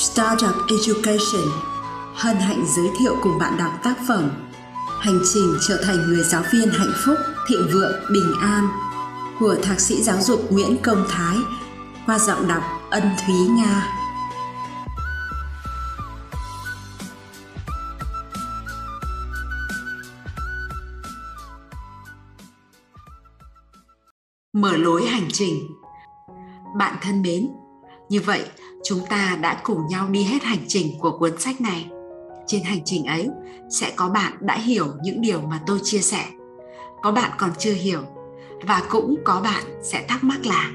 Startup Education hân hạnh giới thiệu cùng bạn đọc tác phẩm Hành trình trở thành người giáo viên hạnh phúc, thịnh vượng, bình an của Thạc sĩ giáo dục Nguyễn Công Thái qua giọng đọc Ân Thúy Nga. Mở lối hành trình Bạn thân mến, như vậy, chúng ta đã cùng nhau đi hết hành trình của cuốn sách này. Trên hành trình ấy, sẽ có bạn đã hiểu những điều mà tôi chia sẻ. Có bạn còn chưa hiểu, và cũng có bạn sẽ thắc mắc là,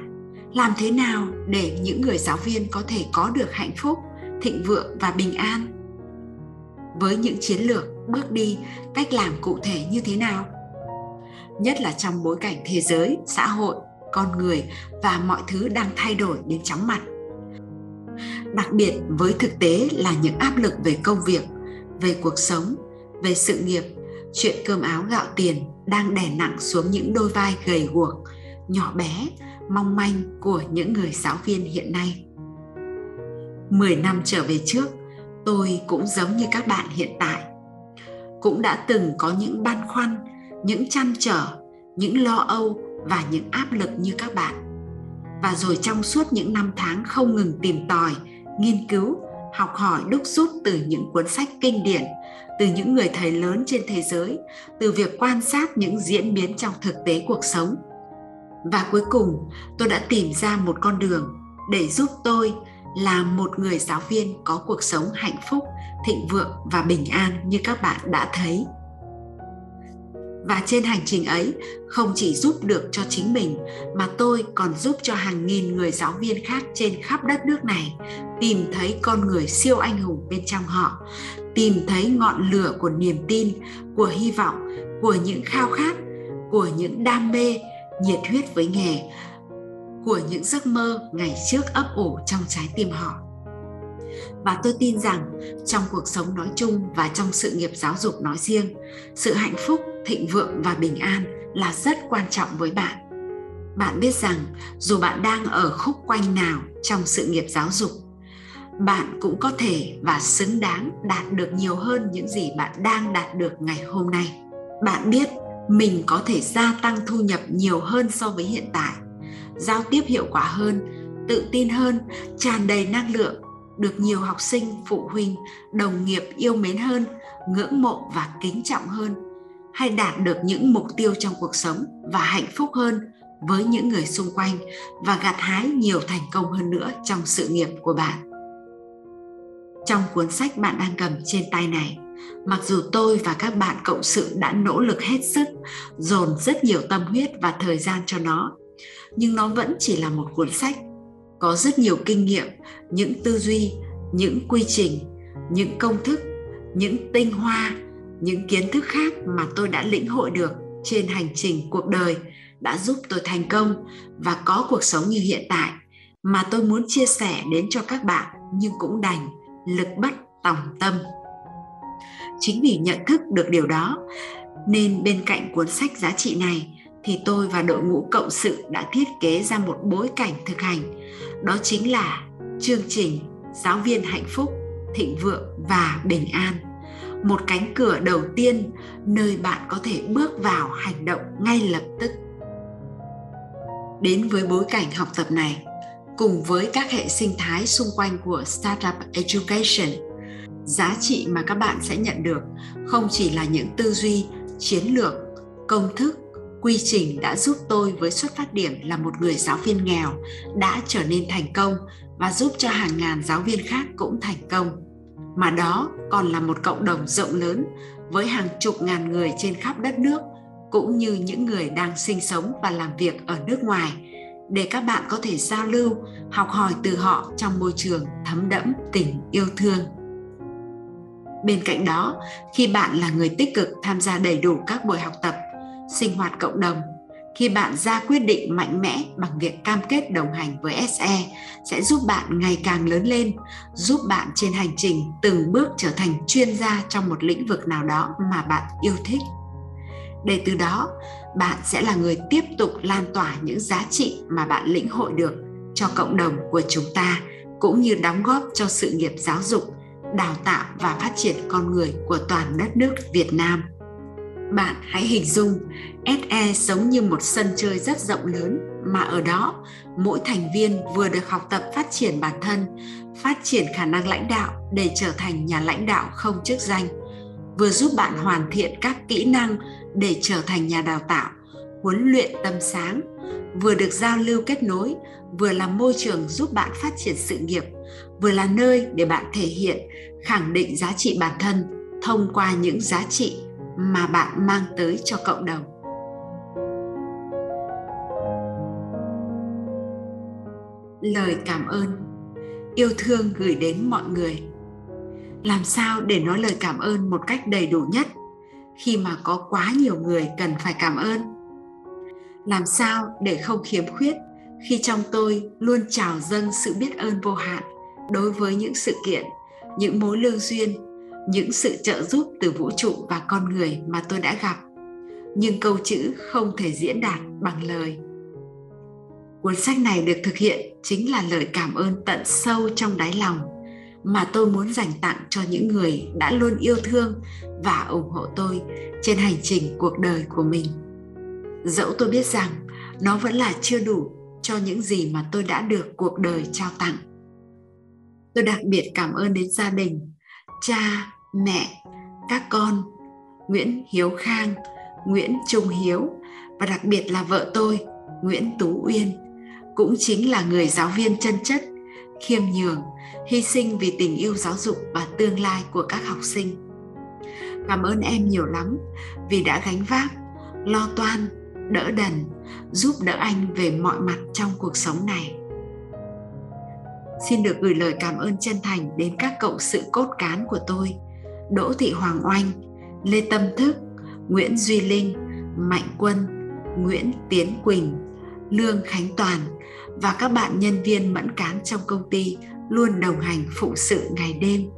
làm thế nào để những người giáo viên có thể có được hạnh phúc, thịnh vượng và bình an? Với những chiến lược, bước đi, cách làm cụ thể như thế nào? Nhất là trong bối cảnh thế giới, xã hội, con người và mọi thứ đang thay đổi đến chóng mặt đặc biệt với thực tế là những áp lực về công việc, về cuộc sống, về sự nghiệp, chuyện cơm áo gạo tiền đang đè nặng xuống những đôi vai gầy guộc, nhỏ bé, mong manh của những người giáo viên hiện nay. Mười năm trở về trước, tôi cũng giống như các bạn hiện tại. Cũng đã từng có những băn khoăn, những chăn trở, những lo âu và những áp lực như các bạn. Và rồi trong suốt những năm tháng không ngừng tìm tòi nghiên cứu, học hỏi đúc rút từ những cuốn sách kinh điển, từ những người thầy lớn trên thế giới, từ việc quan sát những diễn biến trong thực tế cuộc sống. Và cuối cùng, tôi đã tìm ra một con đường để giúp tôi là một người giáo viên có cuộc sống hạnh phúc, thịnh vượng và bình an như các bạn đã thấy và trên hành trình ấy, không chỉ giúp được cho chính mình, mà tôi còn giúp cho hàng nghìn người giáo viên khác trên khắp đất nước này tìm thấy con người siêu anh hùng bên trong họ, tìm thấy ngọn lửa của niềm tin, của hy vọng, của những khao khát, của những đam mê, nhiệt huyết với nghề, của những giấc mơ ngày trước ấp ủ trong trái tim họ. Và tôi tin rằng trong cuộc sống nói chung và trong sự nghiệp giáo dục nói riêng, sự hạnh phúc thịnh vượng và bình an là rất quan trọng với bạn. Bạn biết rằng, dù bạn đang ở khúc quanh nào trong sự nghiệp giáo dục, bạn cũng có thể và xứng đáng đạt được nhiều hơn những gì bạn đang đạt được ngày hôm nay. Bạn biết, mình có thể gia tăng thu nhập nhiều hơn so với hiện tại, giao tiếp hiệu quả hơn, tự tin hơn, tràn đầy năng lượng, được nhiều học sinh, phụ huynh, đồng nghiệp yêu mến hơn, ngưỡng mộ và kính trọng hơn hay đạt được những mục tiêu trong cuộc sống và hạnh phúc hơn với những người xung quanh và gặt hái nhiều thành công hơn nữa trong sự nghiệp của bạn. Trong cuốn sách bạn đang cầm trên tay này, mặc dù tôi và các bạn cộng sự đã nỗ lực hết sức, dồn rất nhiều tâm huyết và thời gian cho nó, nhưng nó vẫn chỉ là một cuốn sách, có rất nhiều kinh nghiệm, những tư duy, những quy trình, những công thức, những tinh hoa những kiến thức khác mà tôi đã lĩnh hội được trên hành trình cuộc đời đã giúp tôi thành công và có cuộc sống như hiện tại mà tôi muốn chia sẻ đến cho các bạn nhưng cũng đành lực bất tòng tâm. Chính vì nhận thức được điều đó nên bên cạnh cuốn sách giá trị này thì tôi và đội ngũ cộng sự đã thiết kế ra một bối cảnh thực hành. Đó chính là chương trình giáo viên hạnh phúc, thịnh vượng và bình an một cánh cửa đầu tiên nơi bạn có thể bước vào hành động ngay lập tức. Đến với bối cảnh học tập này, cùng với các hệ sinh thái xung quanh của startup education, giá trị mà các bạn sẽ nhận được không chỉ là những tư duy, chiến lược, công thức, quy trình đã giúp tôi với xuất phát điểm là một người giáo viên nghèo đã trở nên thành công và giúp cho hàng ngàn giáo viên khác cũng thành công mà đó còn là một cộng đồng rộng lớn, với hàng chục ngàn người trên khắp đất nước, cũng như những người đang sinh sống và làm việc ở nước ngoài, để các bạn có thể giao lưu, học hỏi từ họ trong môi trường thấm đẫm tình yêu thương. Bên cạnh đó, khi bạn là người tích cực tham gia đầy đủ các buổi học tập, sinh hoạt cộng đồng khi bạn ra quyết định mạnh mẽ bằng việc cam kết đồng hành với SE sẽ giúp bạn ngày càng lớn lên, giúp bạn trên hành trình từng bước trở thành chuyên gia trong một lĩnh vực nào đó mà bạn yêu thích. Để từ đó, bạn sẽ là người tiếp tục lan tỏa những giá trị mà bạn lĩnh hội được cho cộng đồng của chúng ta cũng như đóng góp cho sự nghiệp giáo dục, đào tạo và phát triển con người của toàn đất nước Việt Nam. Bạn hãy hình dung SE giống như một sân chơi rất rộng lớn mà ở đó mỗi thành viên vừa được học tập phát triển bản thân, phát triển khả năng lãnh đạo để trở thành nhà lãnh đạo không chức danh, vừa giúp bạn hoàn thiện các kỹ năng để trở thành nhà đào tạo, huấn luyện tâm sáng, vừa được giao lưu kết nối, vừa là môi trường giúp bạn phát triển sự nghiệp, vừa là nơi để bạn thể hiện, khẳng định giá trị bản thân thông qua những giá trị mà bạn mang tới cho cộng đồng. Lời cảm ơn, yêu thương gửi đến mọi người làm sao để nói lời cảm ơn một cách đầy đủ nhất khi mà có quá nhiều người cần phải cảm ơn làm sao để không khiếm khuyết khi trong tôi luôn trào dâng sự biết ơn vô hạn đối với những sự kiện, những mối lương duyên những sự trợ giúp từ vũ trụ và con người mà tôi đã gặp. Nhưng câu chữ không thể diễn đạt bằng lời. Cuốn sách này được thực hiện chính là lời cảm ơn tận sâu trong đáy lòng mà tôi muốn dành tặng cho những người đã luôn yêu thương và ủng hộ tôi trên hành trình cuộc đời của mình. Dẫu tôi biết rằng nó vẫn là chưa đủ cho những gì mà tôi đã được cuộc đời trao tặng. Tôi đặc biệt cảm ơn đến gia đình, cha mẹ, các con, nguyễn hiếu khang, nguyễn trung hiếu và đặc biệt là vợ tôi, nguyễn tú uyên cũng chính là người giáo viên chân chất, khiêm nhường, hy sinh vì tình yêu giáo dục và tương lai của các học sinh. Cảm ơn em nhiều lắm vì đã gánh vác, lo toan, đỡ đần, giúp đỡ anh về mọi mặt trong cuộc sống này. Xin được gửi lời cảm ơn chân thành đến các cộng sự cốt cán của tôi đỗ thị hoàng oanh lê tâm thức nguyễn duy linh mạnh quân nguyễn tiến quỳnh lương khánh toàn và các bạn nhân viên mẫn cán trong công ty luôn đồng hành phụ sự ngày đêm.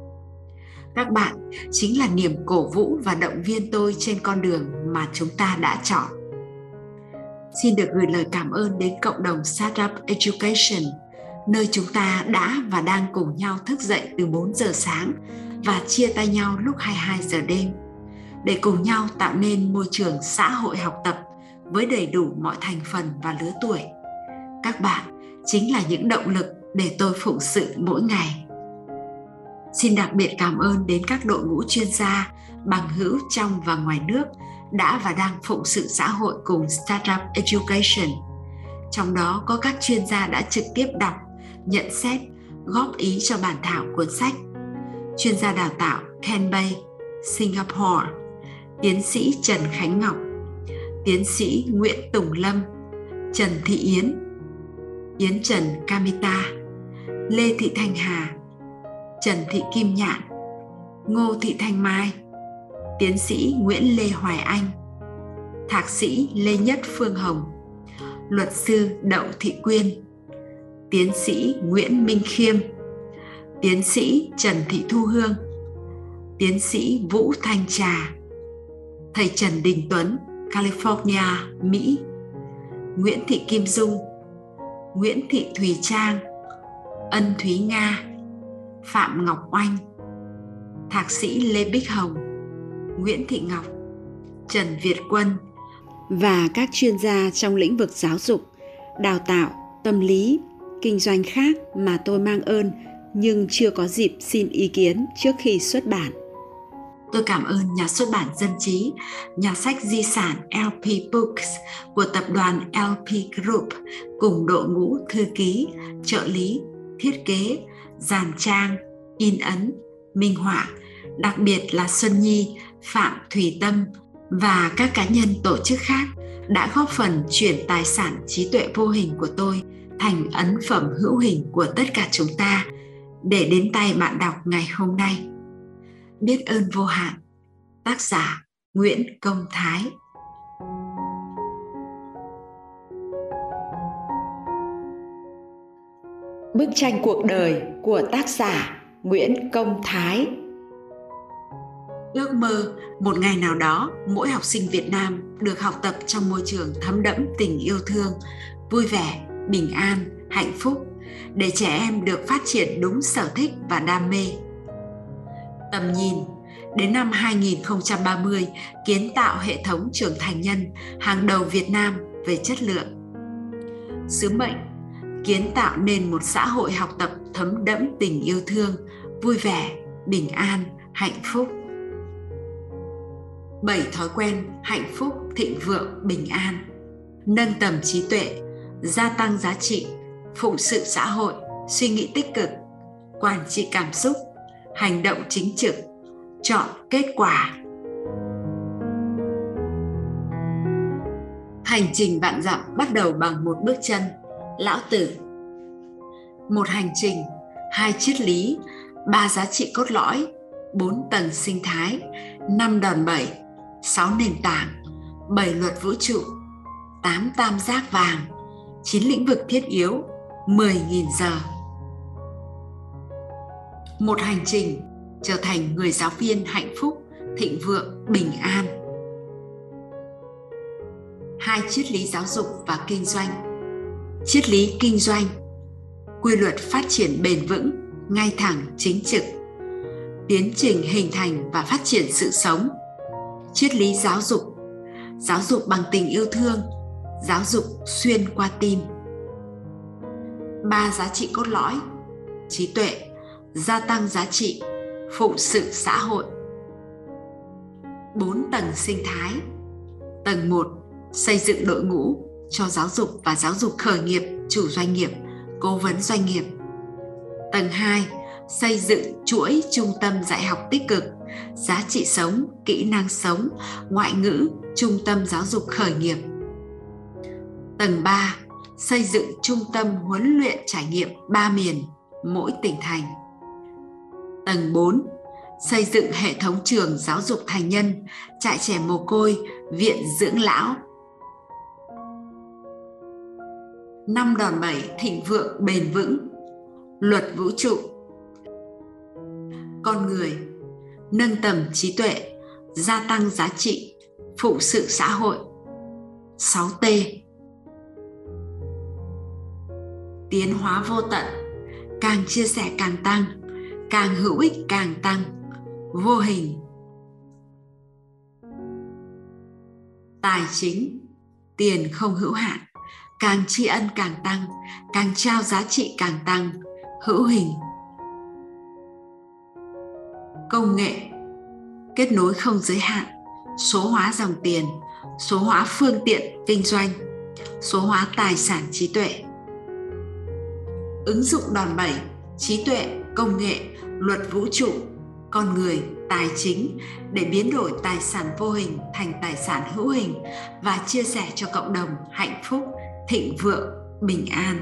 Các bạn chính là niềm cổ vũ và động viên tôi trên con đường mà chúng ta đã chọn. Xin được gửi lời cảm ơn đến cộng đồng Startup Education, nơi chúng ta đã và đang cùng nhau thức dậy từ 4 giờ sáng và chia tay nhau lúc 22 giờ đêm để cùng nhau tạo nên môi trường xã hội học tập với đầy đủ mọi thành phần và lứa tuổi. Các bạn chính là những động lực để tôi phụng sự mỗi ngày. Xin đặc biệt cảm ơn đến các đội ngũ chuyên gia, bằng hữu trong và ngoài nước đã và đang phụng sự xã hội cùng Startup Education. Trong đó có các chuyên gia đã trực tiếp đọc, nhận xét, góp ý cho bản thảo cuốn sách. Chuyên gia đào tạo Ken Bay, Singapore, tiến sĩ Trần Khánh Ngọc, tiến sĩ Nguyễn Tùng Lâm, Trần Thị Yến, Yến Trần Kamita, Lê Thị Thanh Hà, Trần Thị Kim Nhạn, Ngô Thị Thanh Mai, tiến sĩ Nguyễn Lê Hoài Anh, thạc sĩ Lê Nhất Phương Hồng, luật sư Đậu Thị Quyên, tiến sĩ Nguyễn Minh Khiêm, tiến sĩ Trần Thị Thu Hương, tiến sĩ Vũ Thanh Trà, thầy Trần Đình Tuấn, California, Mỹ, Nguyễn Thị Kim Dung, Nguyễn Thị Thùy Trang, Ân Thúy Nga, Phạm Ngọc Oanh, Thạc sĩ Lê Bích Hồng, Nguyễn Thị Ngọc, Trần Việt Quân và các chuyên gia trong lĩnh vực giáo dục, đào tạo, tâm lý, kinh doanh khác mà tôi mang ơn nhưng chưa có dịp xin ý kiến trước khi xuất bản. Tôi cảm ơn nhà xuất bản Dân Trí, nhà sách di sản LP Books của tập đoàn LP Group cùng đội ngũ thư ký, trợ lý, thiết kế, dàn trang, in ấn, minh họa, đặc biệt là Xuân Nhi, Phạm thủy Tâm và các cá nhân tổ chức khác đã góp phần chuyển tài sản trí tuệ vô hình của tôi thành ấn phẩm hữu hình của tất cả chúng ta để đến tay bạn đọc ngày hôm nay. Biết ơn vô hạn. Tác giả Nguyễn Công Thái Bức tranh cuộc đời của tác giả Nguyễn Công Thái ước mơ một ngày nào đó mỗi học sinh việt nam được học tập trong môi trường thấm đẫm tình yêu thương vui vẻ bình an hạnh phúc để trẻ em được phát triển đúng sở thích và đam mê. Tầm nhìn đến năm 2030 kiến tạo hệ thống trưởng thành nhân hàng đầu Việt Nam về chất lượng. Sứ mệnh kiến tạo nên một xã hội học tập thấm đẫm tình yêu thương, vui vẻ, bình an, hạnh phúc. Bảy thói quen hạnh phúc, thịnh vượng, bình an. Nâng tầm trí tuệ, gia tăng giá trị, phụng sự xã hội, suy nghĩ tích cực, quản trị cảm xúc, hành động chính trực, chọn kết quả. Hành trình vạn dặm bắt đầu bằng một bước chân, lão tử. Một hành trình, hai triết lý, ba giá trị cốt lõi, bốn tầng sinh thái, năm đòn bẩy, sáu nền tảng, bảy luật vũ trụ, tám tam giác vàng, chín lĩnh vực thiết yếu, 10.000 giờ. Một hành trình trở thành người giáo viên hạnh phúc, thịnh vượng, bình an. Hai triết lý giáo dục và kinh doanh. Triết lý kinh doanh, quy luật phát triển bền vững, ngay thẳng, chính trực. Tiến trình hình thành và phát triển sự sống. Triết lý giáo dục, giáo dục bằng tình yêu thương, giáo dục xuyên qua tim. Ba giá trị cốt lõi: trí tuệ, gia tăng giá trị, phụng sự xã hội. 4 tầng sinh thái. Tầng 1, xây dựng đội ngũ cho giáo dục và giáo dục khởi nghiệp, chủ doanh nghiệp, cố vấn doanh nghiệp. Tầng 2, xây dựng chuỗi trung tâm dạy học tích cực, giá trị sống, kỹ năng sống, ngoại ngữ, trung tâm giáo dục khởi nghiệp. Tầng 3, xây dựng trung tâm huấn luyện trải nghiệm ba miền, mỗi tỉnh thành. Tầng 4. Xây dựng hệ thống trường giáo dục thành nhân, trại trẻ mồ côi, viện dưỡng lão. Năm đòn bẩy thịnh vượng bền vững. Luật vũ trụ. Con người nâng tầm trí tuệ, gia tăng giá trị, phụ sự xã hội. 6T. Tiến hóa vô tận, càng chia sẻ càng tăng càng hữu ích càng tăng. Vô hình. Tài chính tiền không hữu hạn. Càng tri ân càng tăng càng trao giá trị càng tăng. Hữu hình. Công nghệ kết nối không giới hạn. Số hóa dòng tiền số hóa phương tiện kinh doanh số hóa tài sản trí tuệ ứng dụng đòn bẩy, trí tuệ, công nghệ, luật vũ trụ, con người, tài chính để biến đổi tài sản vô hình thành tài sản hữu hình và chia sẻ cho cộng đồng hạnh phúc, thịnh vượng, bình an.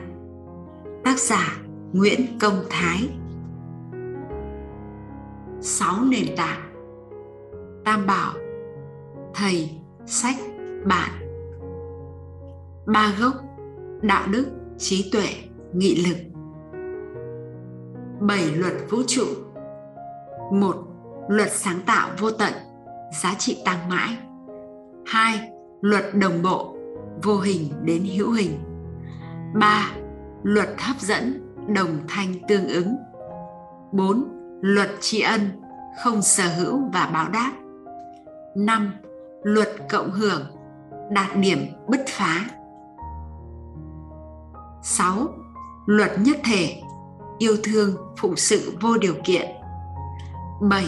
Tác giả nguyễn công thái. Sáu nền tảng. Tam bảo, thầy, sách, bạn. Ba gốc, đạo đức, trí tuệ, nghị lực bảy luật vũ trụ. Một, luật sáng tạo vô tận, giá trị tăng mãi. Hai, luật đồng bộ, vô hình đến hữu hình. Ba, luật hấp dẫn, đồng thanh tương ứng. Bốn, luật tri ân, không sở hữu và báo đáp. Năm, luật cộng hưởng, đạt điểm bứt phá. 6. Luật nhất thể yêu thương phụng sự vô điều kiện 7.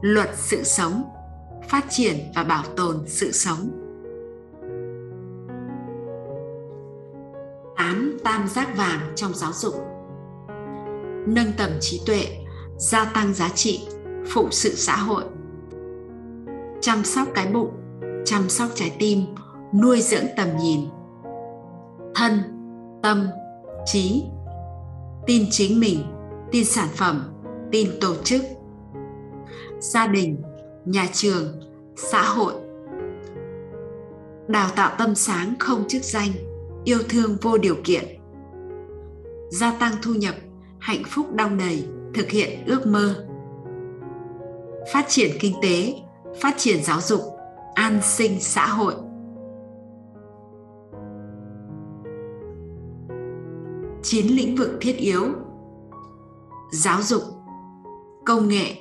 Luật sự sống phát triển và bảo tồn sự sống 8. Tam giác vàng trong giáo dục Nâng tầm trí tuệ, gia tăng giá trị, phụng sự xã hội Chăm sóc cái bụng, chăm sóc trái tim, nuôi dưỡng tầm nhìn Thân, tâm, trí tin chính mình, tin sản phẩm, tin tổ chức. Gia đình, nhà trường, xã hội. Đào tạo tâm sáng không chức danh, yêu thương vô điều kiện. Gia tăng thu nhập, hạnh phúc đong đầy, thực hiện ước mơ. Phát triển kinh tế, phát triển giáo dục, an sinh xã hội. Chín lĩnh vực thiết yếu. Giáo dục, công nghệ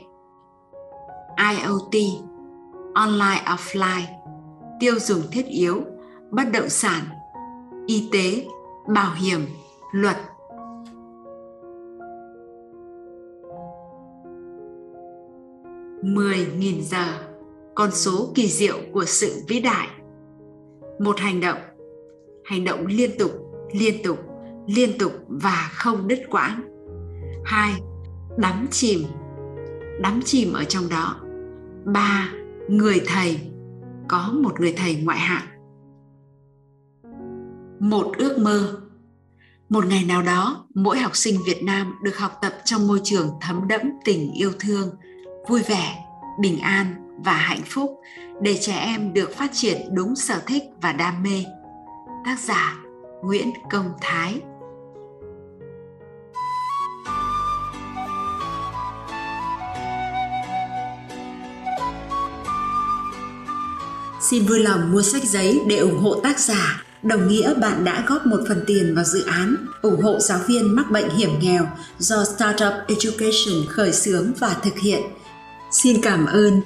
iot online, offline, tiêu dùng thiết yếu, bất động sản, y tế, bảo hiểm, luật. mười nghìn giờ, con số kỳ diệu của sự vĩ đại. Một hành động hành động liên tục liên tục liên tục và không đứt quãng. Hai, đắm chìm. Đắm chìm ở trong đó. Ba, người thầy. Có một người thầy ngoại hạng. Một ước mơ. Một ngày nào đó, mỗi học sinh việt nam được học tập trong môi trường thấm đẫm tình yêu thương, vui vẻ, bình an và hạnh phúc để trẻ em được phát triển đúng sở thích và đam mê. Tác giả nguyễn công thái. Xin vui lòng mua sách giấy để ủng hộ tác giả. Đồng nghĩa, bạn đã góp một phần tiền vào dự án ủng hộ giáo viên mắc bệnh hiểm nghèo do Startup Education khởi xướng và thực hiện. Xin cảm ơn